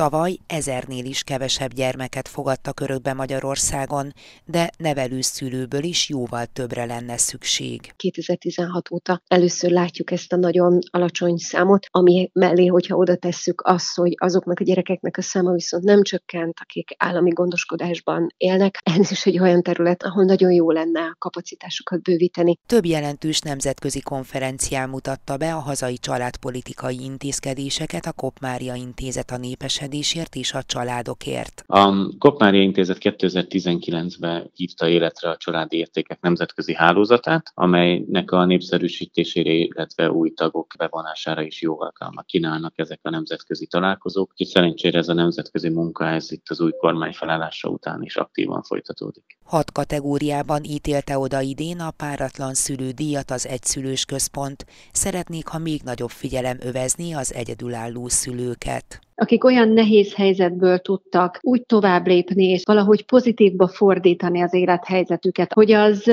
Tavaly ezernél is kevesebb gyermeket fogadtak örökbe Magyarországon, de nevelőszülőből is jóval többre lenne szükség. 2016 óta először látjuk ezt a nagyon alacsony számot, ami mellé, hogyha oda tesszük azt, hogy azoknak a gyerekeknek a száma viszont nem csökkent, akik állami gondoskodásban élnek. Ez is egy olyan terület, ahol nagyon jó lenne a kapacitásokat bővíteni. Több jelentős nemzetközi konferencián mutatta be a hazai családpolitikai intézkedéseket a Kopmária Intézet a népes növekedésért és a családokért. A Kopmária Intézet 2019-ben hívta életre a családi értékek nemzetközi hálózatát, amelynek a népszerűsítésére, illetve új tagok bevonására is jó alkalmat kínálnak ezek a nemzetközi találkozók. Úgyhogy szerencsére ez a nemzetközi munka, ez itt az új kormány felállása után is aktívan folytatódik. Hat kategóriában ítélte oda idén a páratlan szülő díjat az egyszülős központ. Szeretnék, ha még nagyobb figyelem övezni az egyedülálló szülőket akik olyan nehéz helyzetből tudtak úgy tovább lépni, és valahogy pozitívba fordítani az élethelyzetüket, hogy az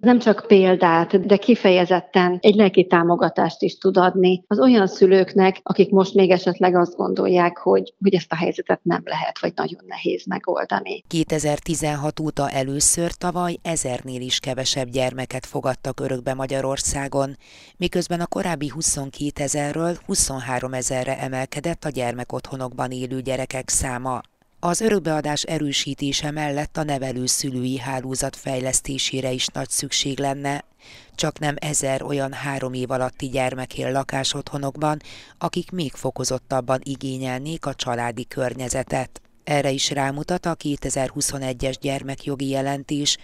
nem csak példát, de kifejezetten egy lelki támogatást is tud adni az olyan szülőknek, akik most még esetleg azt gondolják, hogy, hogy ezt a helyzetet nem lehet, vagy nagyon nehéz megoldani. 2016 óta először tavaly ezernél is kevesebb gyermeket fogadtak örökbe Magyarországon, miközben a korábbi 22 ezerről 23 ezerre emelkedett a gyermek otthon otthonokban élő gyerekek száma. Az örökbeadás erősítése mellett a nevelőszülői hálózat fejlesztésére is nagy szükség lenne. Csak nem ezer olyan három év alatti gyermek él lakásotthonokban, akik még fokozottabban igényelnék a családi környezetet. Erre is rámutat a 2021-es gyermekjogi jelentés,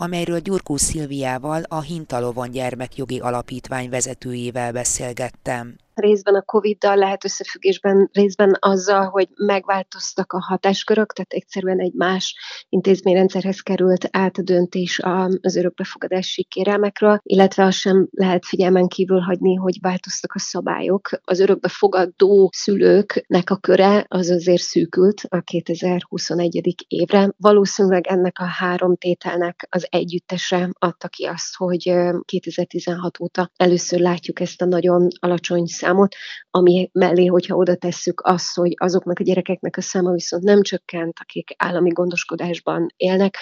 amelyről Gyurkó Szilviával, a Hintalovon Gyermekjogi Alapítvány vezetőjével beszélgettem részben a Covid-dal lehet összefüggésben, részben azzal, hogy megváltoztak a hatáskörök, tehát egyszerűen egy más intézményrendszerhez került át a döntés az örökbefogadási kérelmekről, illetve azt sem lehet figyelmen kívül hagyni, hogy változtak a szabályok. Az örökbefogadó szülőknek a köre az azért szűkült a 2021. évre. Valószínűleg ennek a három tételnek az együttese adta ki azt, hogy 2016 óta először látjuk ezt a nagyon alacsony számot, ami mellé, hogyha oda tesszük azt, hogy azoknak a gyerekeknek a száma viszont nem csökkent, akik állami gondoskodásban élnek,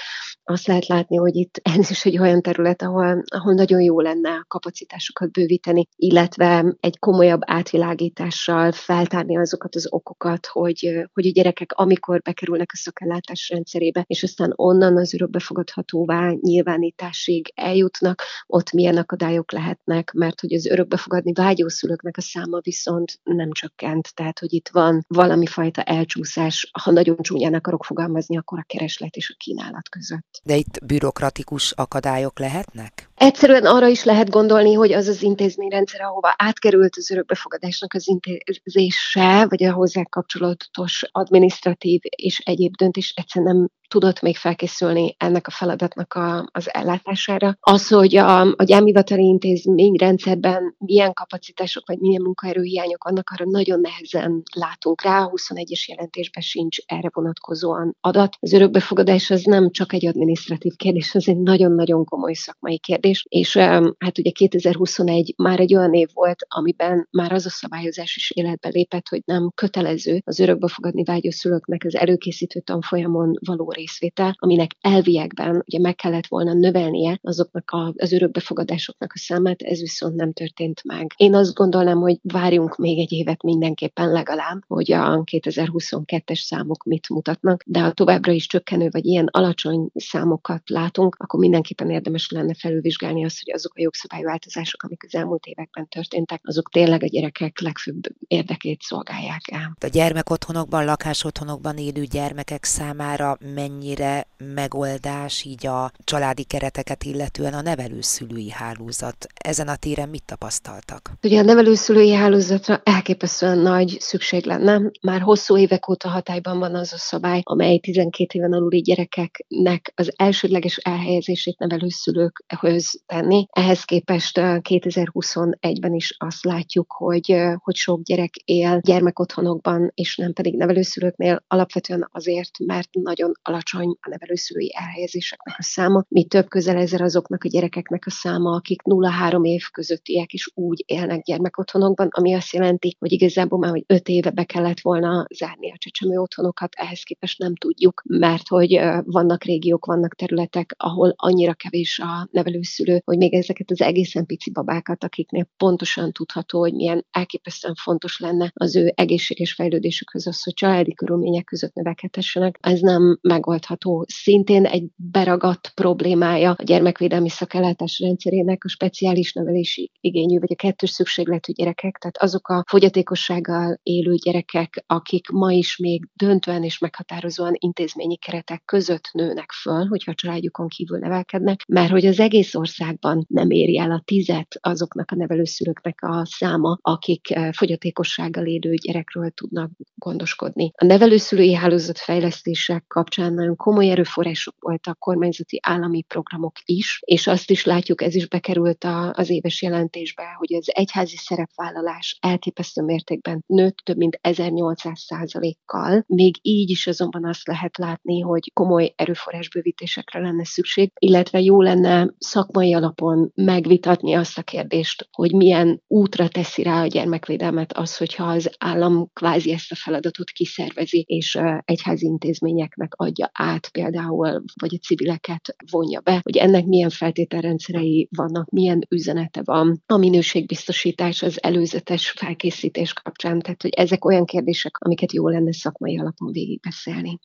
azt lehet látni, hogy itt ez is egy olyan terület, ahol, ahol nagyon jó lenne a kapacitásokat bővíteni, illetve egy komolyabb átvilágítással feltárni azokat az okokat, hogy, hogy a gyerekek amikor bekerülnek a szakellátás rendszerébe, és aztán onnan az örökbefogadhatóvá nyilvánításig eljutnak, ott milyen akadályok lehetnek, mert hogy az örökbefogadni vágyó szülőknek a száma viszont nem csökkent, tehát hogy itt van valami fajta elcsúszás, ha nagyon csúnyán akarok fogalmazni, akkor a kereslet és a kínálat között. De itt bürokratikus akadályok lehetnek? Egyszerűen arra is lehet gondolni, hogy az az intézményrendszer, ahova átkerült az örökbefogadásnak az intézése, vagy a hozzá kapcsolatos administratív és egyéb döntés egyszerűen nem tudott még felkészülni ennek a feladatnak a, az ellátására. Az, hogy a, a gyámhivatali intézményrendszerben milyen kapacitások vagy milyen munkaerőhiányok vannak, arra nagyon nehezen látunk rá. A 21-es jelentésben sincs erre vonatkozóan adat. Az örökbefogadás az nem csak egy administratív kérdés, az egy nagyon-nagyon komoly szakmai kérdés, és hát ugye 2021 már egy olyan év volt, amiben már az a szabályozás is életbe lépett, hogy nem kötelező az örökbefogadni vágyó szülőknek az előkészítő tanfolyamon való részvétel, aminek elviekben ugye meg kellett volna növelnie azoknak a, az örökbefogadásoknak a számát, ez viszont nem történt meg. Én azt gondolnám, hogy várjunk még egy évet mindenképpen legalább, hogy a 2022-es számok mit mutatnak, de ha továbbra is csökkenő vagy ilyen alacsony számokat látunk, akkor mindenképpen érdemes lenne felülvizsgálni azt, hogy azok a jogszabályváltozások, amik az elmúlt években történtek, azok tényleg a gyerekek legfőbb érdekét szolgálják el. A gyermekotthonokban, lakásotthonokban élő gyermekek számára mennyire megoldás így a családi kereteket illetően a nevelőszülői hálózat. Ezen a téren mit tapasztaltak? Ugye a nevelőszülői hálózatra elképesztően nagy szükség lenne. Már hosszú évek óta hatályban van az a szabály, amely 12 éven aluli gyerekeknek az elsődleges elhelyezését nevelőszülőkhöz tenni. Ehhez képest 2021-ben is azt látjuk, hogy, hogy sok gyerek él gyermekotthonokban, és nem pedig nevelőszülőknél, alapvetően azért, mert nagyon alacsony a nevelőszülői elhelyezéseknek a száma. Mi több közel ezer azoknak a gyerekeknek a száma, akik 0-3 év közöttiek is úgy élnek gyermekotthonokban, ami azt jelenti, hogy igazából már hogy 5 éve be kellett volna zárni a csecsemő otthonokat, ehhez képest nem tudjuk, mert hogy vannak régiók, vannak területek, ahol annyira kevés a nevelőszülő, hogy még ezeket az egészen pici babákat, akiknél pontosan tudható, hogy milyen elképesztően fontos lenne az ő egészséges fejlődésükhöz az, hogy családi körülmények között növekedhessenek, ez nem megoldható. Szintén egy beragadt problémája a gyermekvédelmi szakellátás rendszerének a speciális nevelési igényű, vagy a kettős szükségletű gyerekek, tehát azok a fogyatékossággal élő gyerekek, akik ma is még döntően és meghatározóan intézményi keretek között nőnek föl, hogyha a családjukon kívül nevelkednek, mert hogy az egész országban nem éri el a tizet azoknak a nevelőszülőknek a száma, akik eh, fogyatékossággal élő gyerekről tudnak gondoskodni. A nevelőszülői hálózat fejlesztések kapcsán nagyon komoly erőforrások voltak, kormányzati állami programok is, és azt is látjuk, ez is bekerült a, az éves jelentésbe, hogy az egyházi szerepvállalás elképesztő mértékben nőtt több mint 1800 százalékkal. Még így is azonban azt lehet látni, hogy komoly erőforrásbővítésekre lenne szükség, illetve jó lenne szakmai alapon megvitatni azt a kérdést, hogy milyen útra teszi rá a gyermekvédelmet az, hogyha az állam kvázi ezt a feladatot kiszervezi, és egyházi intézményeknek adja át például, vagy a civileket vonja be, hogy ennek milyen feltételrendszerei vannak, milyen üzenete van a minőségbiztosítás, az előzetes felkészítés kapcsán. Tehát, hogy ezek olyan kérdések, amiket jó lenne szakmai alapon végigbeszélni.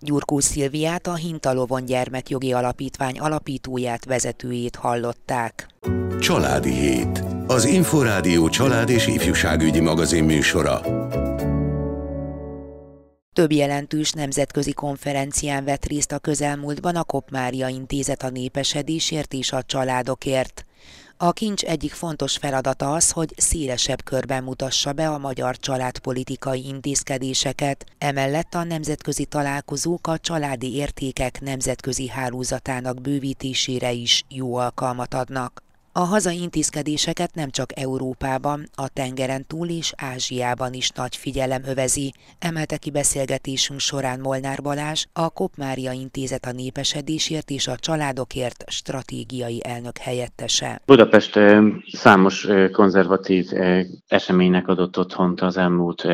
Gyurkó Szilviát, a Hintalovon Gyermekjogi Alapítvány alapítóját, vezetőjét hallották. Családi Hét. Az Inforádió család és ifjúságügyi magazin műsora. Több jelentős nemzetközi konferencián vett részt a közelmúltban a Kopmária Intézet a népesedésért és a családokért. A kincs egyik fontos feladata az, hogy szélesebb körben mutassa be a magyar családpolitikai intézkedéseket, emellett a nemzetközi találkozók a családi értékek nemzetközi hálózatának bővítésére is jó alkalmat adnak. A hazai intézkedéseket nem csak Európában, a tengeren túl és Ázsiában is nagy figyelem övezi, emelte ki beszélgetésünk során Molnár Balázs, a Kopmária Intézet a népesedésért és a családokért stratégiai elnök helyettese. Budapest számos konzervatív eseménynek adott otthont az elmúlt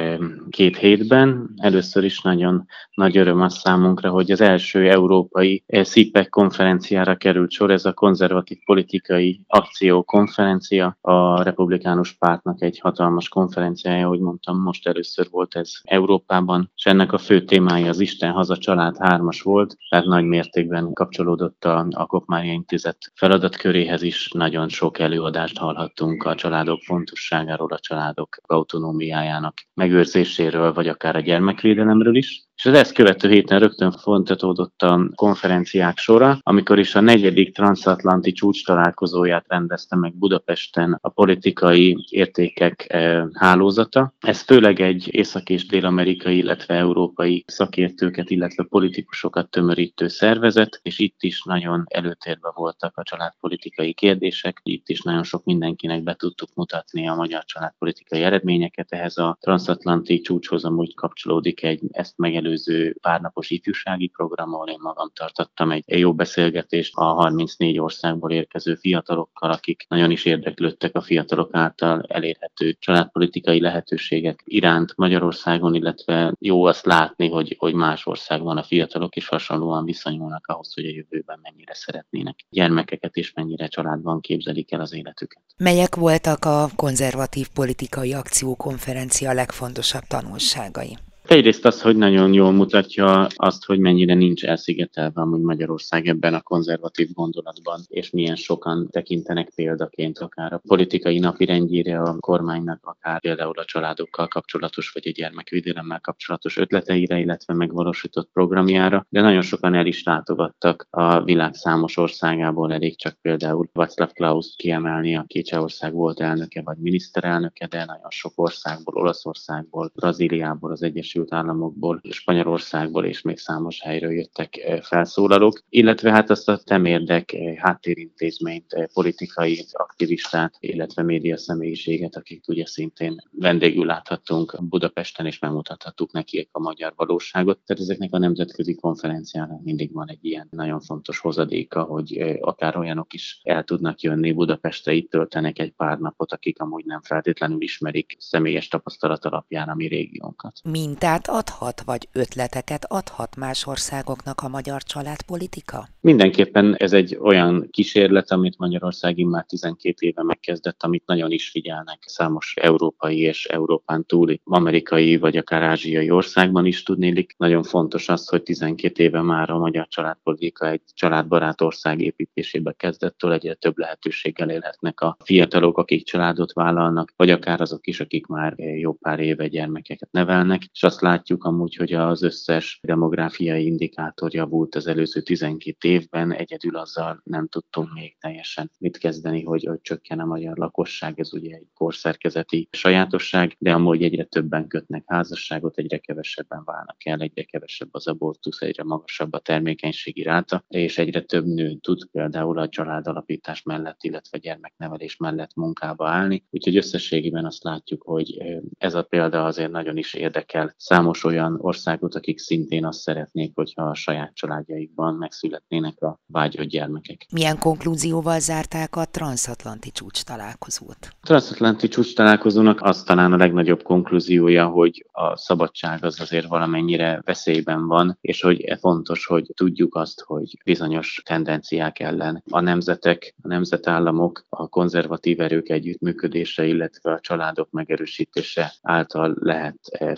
két hétben. Először is nagyon nagy öröm az számunkra, hogy az első európai SZIPEC konferenciára került sor, ez a konzervatív politikai akciókonferencia, a republikánus pártnak egy hatalmas konferenciája, ahogy mondtam, most először volt ez Európában, és ennek a fő témája az Isten haza család hármas volt, tehát nagy mértékben kapcsolódott a, a Kopmária Intézet feladatköréhez is, nagyon sok előadást hallhattunk a családok fontosságáról, a családok autonómiájának megőrzéséről, vagy akár a gyermekvédelemről is. És az ezt követő héten rögtön fontatódott a konferenciák sora, amikor is a negyedik transatlanti csúcs találkozóját rendezte meg Budapesten a politikai értékek eh, hálózata. Ez főleg egy észak- és dél-amerikai, illetve európai szakértőket, illetve politikusokat tömörítő szervezet, és itt is nagyon előtérbe voltak a családpolitikai kérdések. Itt is nagyon sok mindenkinek be tudtuk mutatni a magyar családpolitikai eredményeket. Ehhez a transatlanti csúcshoz amúgy kapcsolódik egy ezt megelő megelőző párnapos ifjúsági program, ahol én magam tartottam egy jó beszélgetést a 34 országból érkező fiatalokkal, akik nagyon is érdeklődtek a fiatalok által elérhető családpolitikai lehetőségek iránt Magyarországon, illetve jó azt látni, hogy, hogy más országban a fiatalok is hasonlóan viszonyulnak ahhoz, hogy a jövőben mennyire szeretnének gyermekeket és mennyire családban képzelik el az életüket. Melyek voltak a konzervatív politikai akciókonferencia legfontosabb tanulságai? Egyrészt az, hogy nagyon jól mutatja azt, hogy mennyire nincs elszigetelve amúgy Magyarország ebben a konzervatív gondolatban, és milyen sokan tekintenek példaként akár a politikai napirendjére a kormánynak, akár például a családokkal kapcsolatos, vagy a gyermekvédelemmel kapcsolatos ötleteire, illetve megvalósított programjára, de nagyon sokan el is látogattak a világ számos országából, elég csak például Václav Klaus kiemelni, aki Csehország volt elnöke vagy miniszterelnöke, de nagyon sok országból, Olaszországból, Brazíliából, az Egyesült Egyesült Államokból, Spanyolországból és még számos helyről jöttek felszólalók, illetve hát azt a temérdek háttérintézményt, politikai aktivistát, illetve média személyiséget, akik ugye szintén vendégül láthattunk Budapesten, és megmutathattuk nekik a magyar valóságot. Tehát ezeknek a nemzetközi konferenciának mindig van egy ilyen nagyon fontos hozadéka, hogy akár olyanok is el tudnak jönni Budapestre, itt töltenek egy pár napot, akik amúgy nem feltétlenül ismerik személyes tapasztalat alapján a mi régiónkat. Mintát adhat, vagy ötleteket adhat más országoknak a magyar családpolitika? Mindenképpen ez egy olyan kísérlet, amit Magyarország már 12 éve megkezdett, amit nagyon is figyelnek számos európai és Európán túli amerikai vagy akár ázsiai országban is tudnélik. Nagyon fontos az, hogy 12 éve már a magyar családpolitika egy családbarát ország építésébe kezdettől egyre több lehetőséggel élhetnek a fiatalok, akik családot vállalnak, vagy akár azok is, akik már jó pár éve gyermekeket nevelnek, és azt látjuk amúgy, hogy az összes demográfiai indikátor javult az előző 12 évben, egyedül azzal nem tudtunk még teljesen mit kezdeni, hogy, hogy csökken a magyar lakosság, ez ugye egy korszerkezeti sajátosság, de amúgy egyre többen kötnek házasságot, egyre kevesebben válnak el, egyre kevesebb az abortusz, egyre magasabb a termékenységi ráta, és egyre több nő tud például a családalapítás mellett, illetve gyermeknevelés mellett munkába állni. Úgyhogy összességében azt látjuk, hogy ez a példa azért nagyon is érdekel számos olyan országot, akik szintén azt szeretnék, hogyha a saját családjaikban megszületnének a vágyott gyermekek. Milyen konklúzióval zárták a transatlanti csúcs találkozót? A transatlanti csúcs találkozónak az talán a legnagyobb konklúziója, hogy a szabadság az azért valamennyire veszélyben van, és hogy fontos, hogy tudjuk azt, hogy bizonyos tendenciák ellen a nemzetek, a nemzetállamok, a konzervatív erők együttműködése, illetve a családok megerősítése által lehet eh,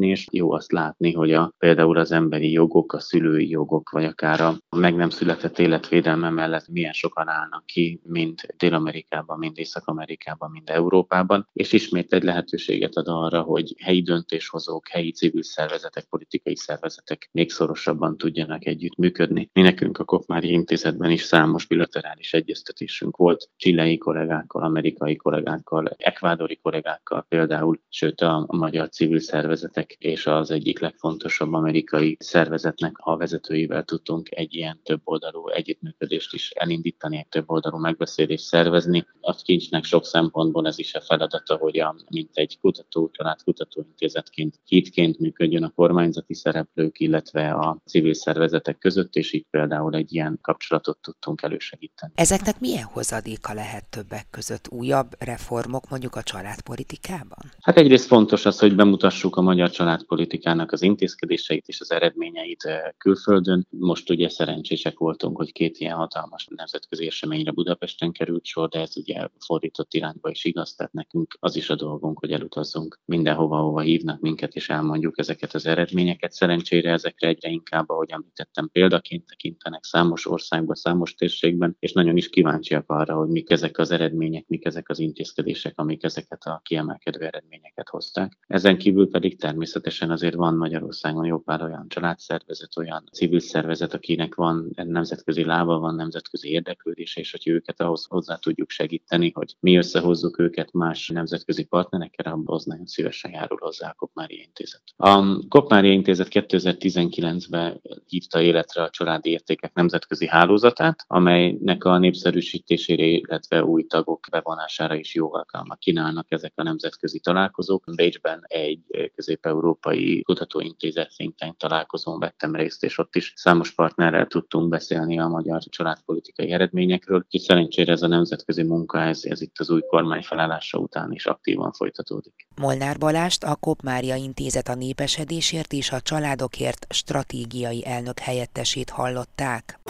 fellépni, és jó azt látni, hogy a, például az emberi jogok, a szülői jogok, vagy akár a meg nem született életvédelme mellett milyen sokan állnak ki, mind Dél-Amerikában, mind Észak-Amerikában, mind Európában, és ismét egy lehetőséget ad arra, hogy helyi döntéshozók, helyi civil szervezetek, politikai szervezetek még szorosabban tudjanak együttműködni. Mi nekünk a Kopmári Intézetben is számos bilaterális egyeztetésünk volt csilei kollégákkal, amerikai kollégákkal, ekvádori kollégákkal például, sőt a magyar civil szervezetek és az egyik legfontosabb amerikai szervezetnek a vezetőivel tudtunk egy ilyen több oldalú együttműködést is elindítani, egy több oldalú megbeszélést szervezni. A kincsnek sok szempontból ez is a feladata, hogy a, mint egy kutató, család kutatóintézetként hitként működjön a kormányzati szereplők, illetve a civil szervezetek között, és így például egy ilyen kapcsolatot tudtunk elősegíteni. Ezeknek milyen hozadéka lehet többek között újabb reformok mondjuk a családpolitikában? Hát egyrészt fontos az, hogy bemutassuk a magyar családpolitikának az intézkedéseit és az eredményeit eh, külföldön. Most ugye szerencsések voltunk, hogy két ilyen hatalmas nemzetközi eseményre Budapesten került sor, de ez ugye fordított irányba is igaz, tehát nekünk az is a dolgunk, hogy elutazzunk mindenhova, ahova hívnak minket, és elmondjuk ezeket az eredményeket. Szerencsére ezekre egyre inkább, ahogy említettem, példaként tekintenek számos országban, számos térségben, és nagyon is kíváncsiak arra, hogy mik ezek az eredmények, mik ezek az intézkedések, amik ezeket a kiemelkedő eredményeket hozták. Ezen kívül pedig természetesen azért van Magyarországon jó pár olyan családszervezet, olyan civil szervezet, akinek van nemzetközi lába, van nemzetközi érdeklődés, és hogy őket ahhoz hozzá tudjuk segíteni, hogy mi összehozzuk őket más nemzetközi partnerekkel, abban az nagyon szívesen járul hozzá a Kopmári Intézet. A Kopmári Intézet 2019-ben hívta életre a családi értékek nemzetközi hálózatát, amelynek a népszerűsítésére, illetve új tagok bevonására is jó alkalmat kínálnak ezek a nemzetközi találkozók. Bécsben egy közép-európai kutatóintézet tank találkozón vettem részt, és ott is számos partnerrel tudtunk beszélni a magyar családpolitikai eredményekről. Úgyhogy szerencsére ez a nemzetközi munka, ez, ez itt az új kormány felállása után is aktívan folytatódik. Molnár Balást, a Kopmária Intézet a népesedésért és a családokért stratégiai elnök helyettesét hallották.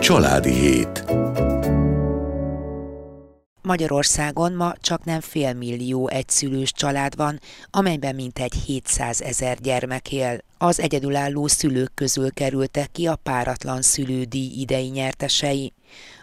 Családi hét. Magyarországon ma csak nem félmillió egyszülős család van, amelyben mintegy 700 ezer gyermek él. Az egyedülálló szülők közül kerültek ki a páratlan szülődíj idei nyertesei.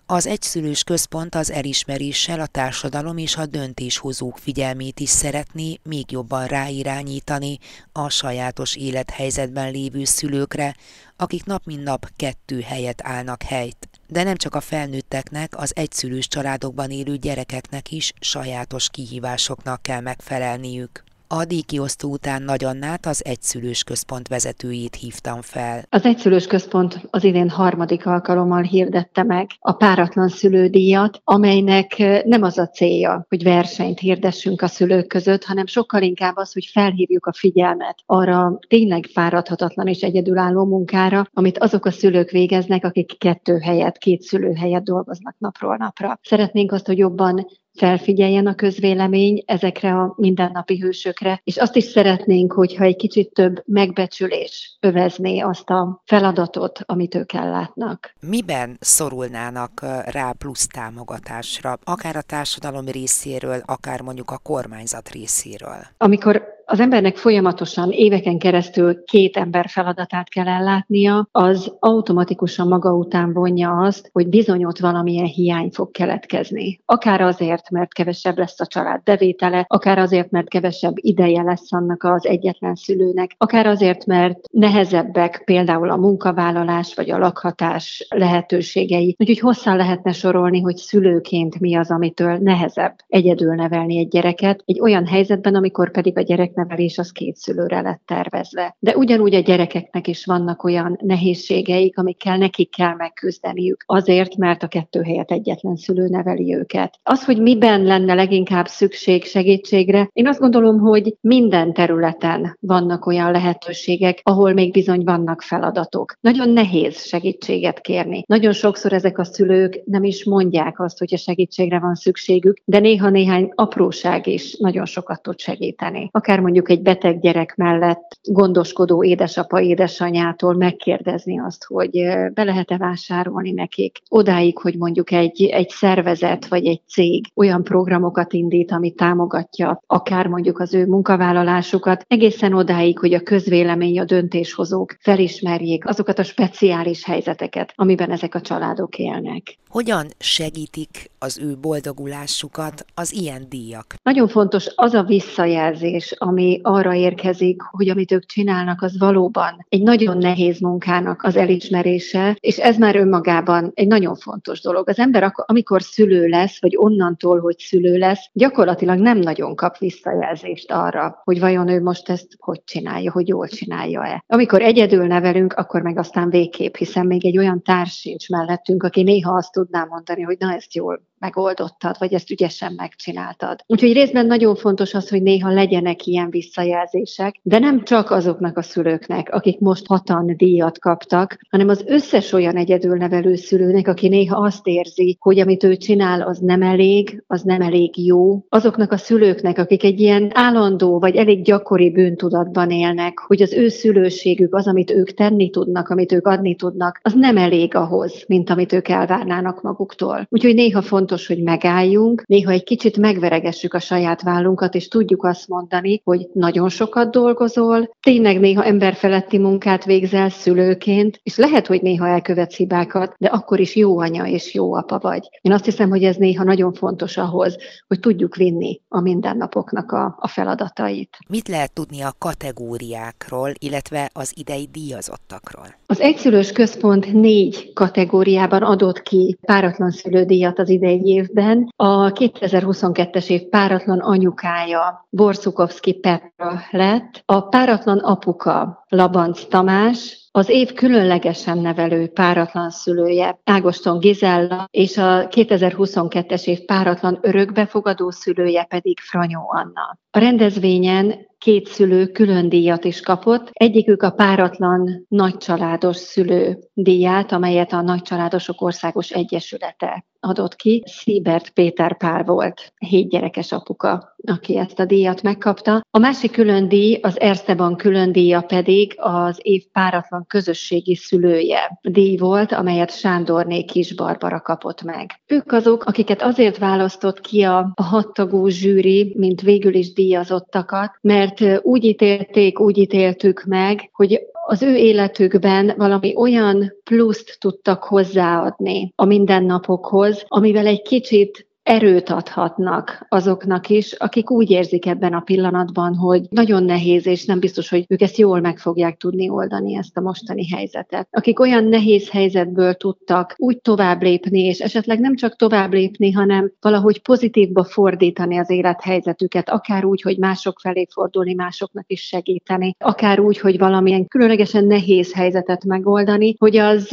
Az egyszülős központ az elismeréssel a társadalom és a döntéshozók figyelmét is szeretné még jobban ráirányítani a sajátos élethelyzetben lévő szülőkre, akik nap mint nap kettő helyet állnak helyt. De nem csak a felnőtteknek, az egyszülős családokban élő gyerekeknek is sajátos kihívásoknak kell megfelelniük. A díjkiosztó után Nagy Annát, az Egyszülős Központ vezetőjét hívtam fel. Az Egyszülős Központ az idén harmadik alkalommal hirdette meg a páratlan szülődíjat, amelynek nem az a célja, hogy versenyt hirdessünk a szülők között, hanem sokkal inkább az, hogy felhívjuk a figyelmet arra tényleg fáradhatatlan és egyedülálló munkára, amit azok a szülők végeznek, akik kettő helyet, két szülő helyet dolgoznak napról napra. Szeretnénk azt, hogy jobban felfigyeljen a közvélemény ezekre a mindennapi hősökre, és azt is szeretnénk, hogyha egy kicsit több megbecsülés övezné azt a feladatot, amit ők ellátnak. Miben szorulnának rá plusz támogatásra, akár a társadalom részéről, akár mondjuk a kormányzat részéről? Amikor az embernek folyamatosan éveken keresztül két ember feladatát kell ellátnia, az automatikusan maga után vonja azt, hogy bizony ott valamilyen hiány fog keletkezni. Akár azért, mert kevesebb lesz a család bevétele, akár azért, mert kevesebb ideje lesz annak az egyetlen szülőnek, akár azért, mert nehezebbek például a munkavállalás vagy a lakhatás lehetőségei. Úgyhogy hosszan lehetne sorolni, hogy szülőként mi az, amitől nehezebb egyedül nevelni egy gyereket, egy olyan helyzetben, amikor pedig a gyerek gyereknevelés az két szülőre lett tervezve. De ugyanúgy a gyerekeknek is vannak olyan nehézségeik, amikkel nekik kell megküzdeniük. Azért, mert a kettő helyet egyetlen szülő neveli őket. Az, hogy miben lenne leginkább szükség segítségre, én azt gondolom, hogy minden területen vannak olyan lehetőségek, ahol még bizony vannak feladatok. Nagyon nehéz segítséget kérni. Nagyon sokszor ezek a szülők nem is mondják azt, hogy a segítségre van szükségük, de néha néhány apróság is nagyon sokat tud segíteni. Akár mondjuk egy beteg gyerek mellett gondoskodó édesapa, édesanyától megkérdezni azt, hogy be lehet-e vásárolni nekik. Odáig, hogy mondjuk egy, egy szervezet vagy egy cég olyan programokat indít, ami támogatja akár mondjuk az ő munkavállalásukat, egészen odáig, hogy a közvélemény, a döntéshozók felismerjék azokat a speciális helyzeteket, amiben ezek a családok élnek. Hogyan segítik az ő boldogulásukat az ilyen díjak? Nagyon fontos az a visszajelzés, ami arra érkezik, hogy amit ők csinálnak, az valóban egy nagyon nehéz munkának az elismerése, és ez már önmagában egy nagyon fontos dolog. Az ember, amikor szülő lesz, vagy onnantól, hogy szülő lesz, gyakorlatilag nem nagyon kap visszajelzést arra, hogy vajon ő most ezt hogy csinálja, hogy jól csinálja-e. Amikor egyedül nevelünk, akkor meg aztán végképp, hiszen még egy olyan társ sincs mellettünk, aki néha azt tudná mondani, hogy na ezt jól megoldottad, vagy ezt ügyesen megcsináltad. Úgyhogy részben nagyon fontos az, hogy néha legyenek ilyen visszajelzések, de nem csak azoknak a szülőknek, akik most hatan díjat kaptak, hanem az összes olyan egyedülnevelő szülőnek, aki néha azt érzi, hogy amit ő csinál, az nem elég, az nem elég jó. Azoknak a szülőknek, akik egy ilyen állandó vagy elég gyakori bűntudatban élnek, hogy az ő szülőségük, az, amit ők tenni tudnak, amit ők adni tudnak, az nem elég ahhoz, mint amit ők elvárnának maguktól. Úgyhogy néha fontos fontos, hogy megálljunk, néha egy kicsit megveregessük a saját vállunkat, és tudjuk azt mondani, hogy nagyon sokat dolgozol, tényleg néha emberfeletti munkát végzel szülőként, és lehet, hogy néha elkövetsz hibákat, de akkor is jó anya és jó apa vagy. Én azt hiszem, hogy ez néha nagyon fontos ahhoz, hogy tudjuk vinni a mindennapoknak a, a feladatait. Mit lehet tudni a kategóriákról, illetve az idei díjazottakról? Az Egyszülős Központ négy kategóriában adott ki páratlan szülődíjat az idei évben. A 2022-es év páratlan anyukája Borszukovszki Petra lett, a páratlan apuka Labanc Tamás, az év különlegesen nevelő páratlan szülője Ágoston Gizella, és a 2022-es év páratlan örökbefogadó szülője pedig Franyó Anna. A rendezvényen két szülő külön díjat is kapott. Egyikük a páratlan nagycsaládos szülő díját, amelyet a Nagycsaládosok Országos Egyesülete adott ki. Szibert Péter pár volt, hét gyerekes apuka, aki ezt a díjat megkapta. A másik külön díj, az Ersteban külön díja pedig az év páratlan közösségi szülője díj volt, amelyet Sándorné Kis Barbara kapott meg. Ők azok, akiket azért választott ki a, a hattagú zsűri, mint végül is díjazottakat, mert úgy ítélték, úgy ítéltük meg, hogy az ő életükben valami olyan pluszt tudtak hozzáadni a mindennapokhoz, amivel egy kicsit erőt adhatnak azoknak is, akik úgy érzik ebben a pillanatban, hogy nagyon nehéz, és nem biztos, hogy ők ezt jól meg fogják tudni oldani, ezt a mostani helyzetet. Akik olyan nehéz helyzetből tudtak úgy tovább lépni, és esetleg nem csak tovább lépni, hanem valahogy pozitívba fordítani az élethelyzetüket, akár úgy, hogy mások felé fordulni, másoknak is segíteni, akár úgy, hogy valamilyen különlegesen nehéz helyzetet megoldani, hogy az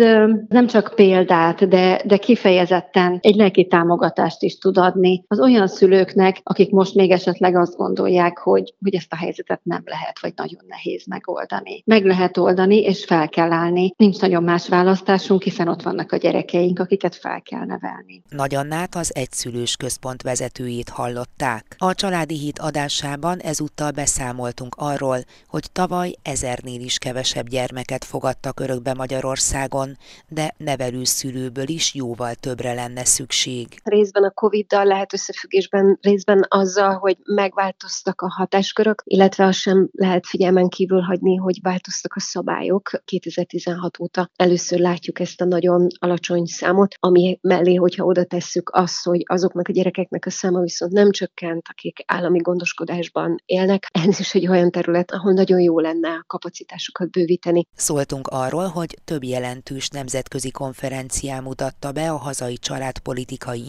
nem csak példát, de, de kifejezetten egy lelki támogatást is tud adni az olyan szülőknek, akik most még esetleg azt gondolják, hogy, hogy ezt a helyzetet nem lehet, vagy nagyon nehéz megoldani. Meg lehet oldani, és fel kell állni. Nincs nagyon más választásunk, hiszen ott vannak a gyerekeink, akiket fel kell nevelni. Nagy Annát az egyszülős központ vezetőjét hallották. A Családi Híd adásában ezúttal beszámoltunk arról, hogy tavaly ezernél is kevesebb gyermeket fogadtak örökbe Magyarországon, de nevelőszülőből is jóval többre lenne szükség. Részben a Covid-dal lehet összefüggésben, részben azzal, hogy megváltoztak a hatáskörök, illetve azt sem lehet figyelmen kívül hagyni, hogy változtak a szabályok. 2016 óta először látjuk ezt a nagyon alacsony számot, ami mellé, hogyha oda tesszük azt, hogy azoknak a gyerekeknek a száma viszont nem csökkent, akik állami gondoskodásban élnek. Ez is egy olyan terület, ahol nagyon jó lenne a kapacitásokat bővíteni. Szóltunk arról, hogy több jelentős nemzetközi konferencián mutatta be a hazai családpolitikai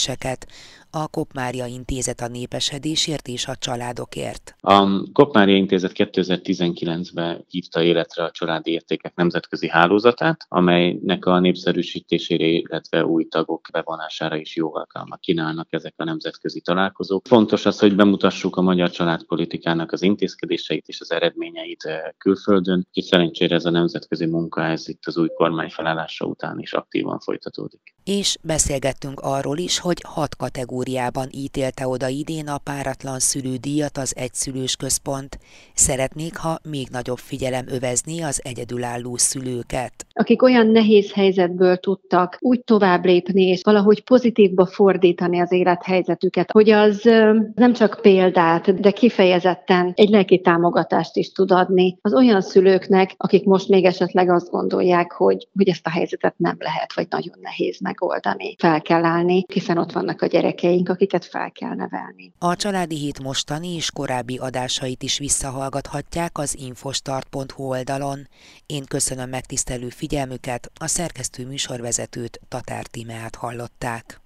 intézkedéseket, a Kopmária Intézet a népesedésért és a családokért. A Kopmária Intézet 2019-ben hívta életre a családi értékek nemzetközi hálózatát, amelynek a népszerűsítésére, illetve új tagok bevonására is jó alkalmat kínálnak ezek a nemzetközi találkozók. Fontos az, hogy bemutassuk a magyar családpolitikának az intézkedéseit és az eredményeit eh, külföldön, és szerencsére ez a nemzetközi munka ez itt az új kormány felállása után is aktívan folytatódik. És beszélgettünk arról is, hogy hat kategóriában ítélte oda idén a páratlan szülődíjat az egyszülős központ. Szeretnék, ha még nagyobb figyelem övezni az egyedülálló szülőket. Akik olyan nehéz helyzetből tudtak úgy tovább lépni, és valahogy pozitívba fordítani az élethelyzetüket, hogy az nem csak példát, de kifejezetten egy lelki támogatást is tud adni az olyan szülőknek, akik most még esetleg azt gondolják, hogy, hogy ezt a helyzetet nem lehet, vagy nagyon nehéz megoldani. Fel kell állni, hiszen ott vannak a gyerekeink, akiket fel kell nevelni. A Családi Hét mostani és korábbi adásait is visszahallgathatják az infostart.hu oldalon. Én köszönöm megtisztelő figyelmüket, a szerkesztő műsorvezetőt Tatár Timeát hallották.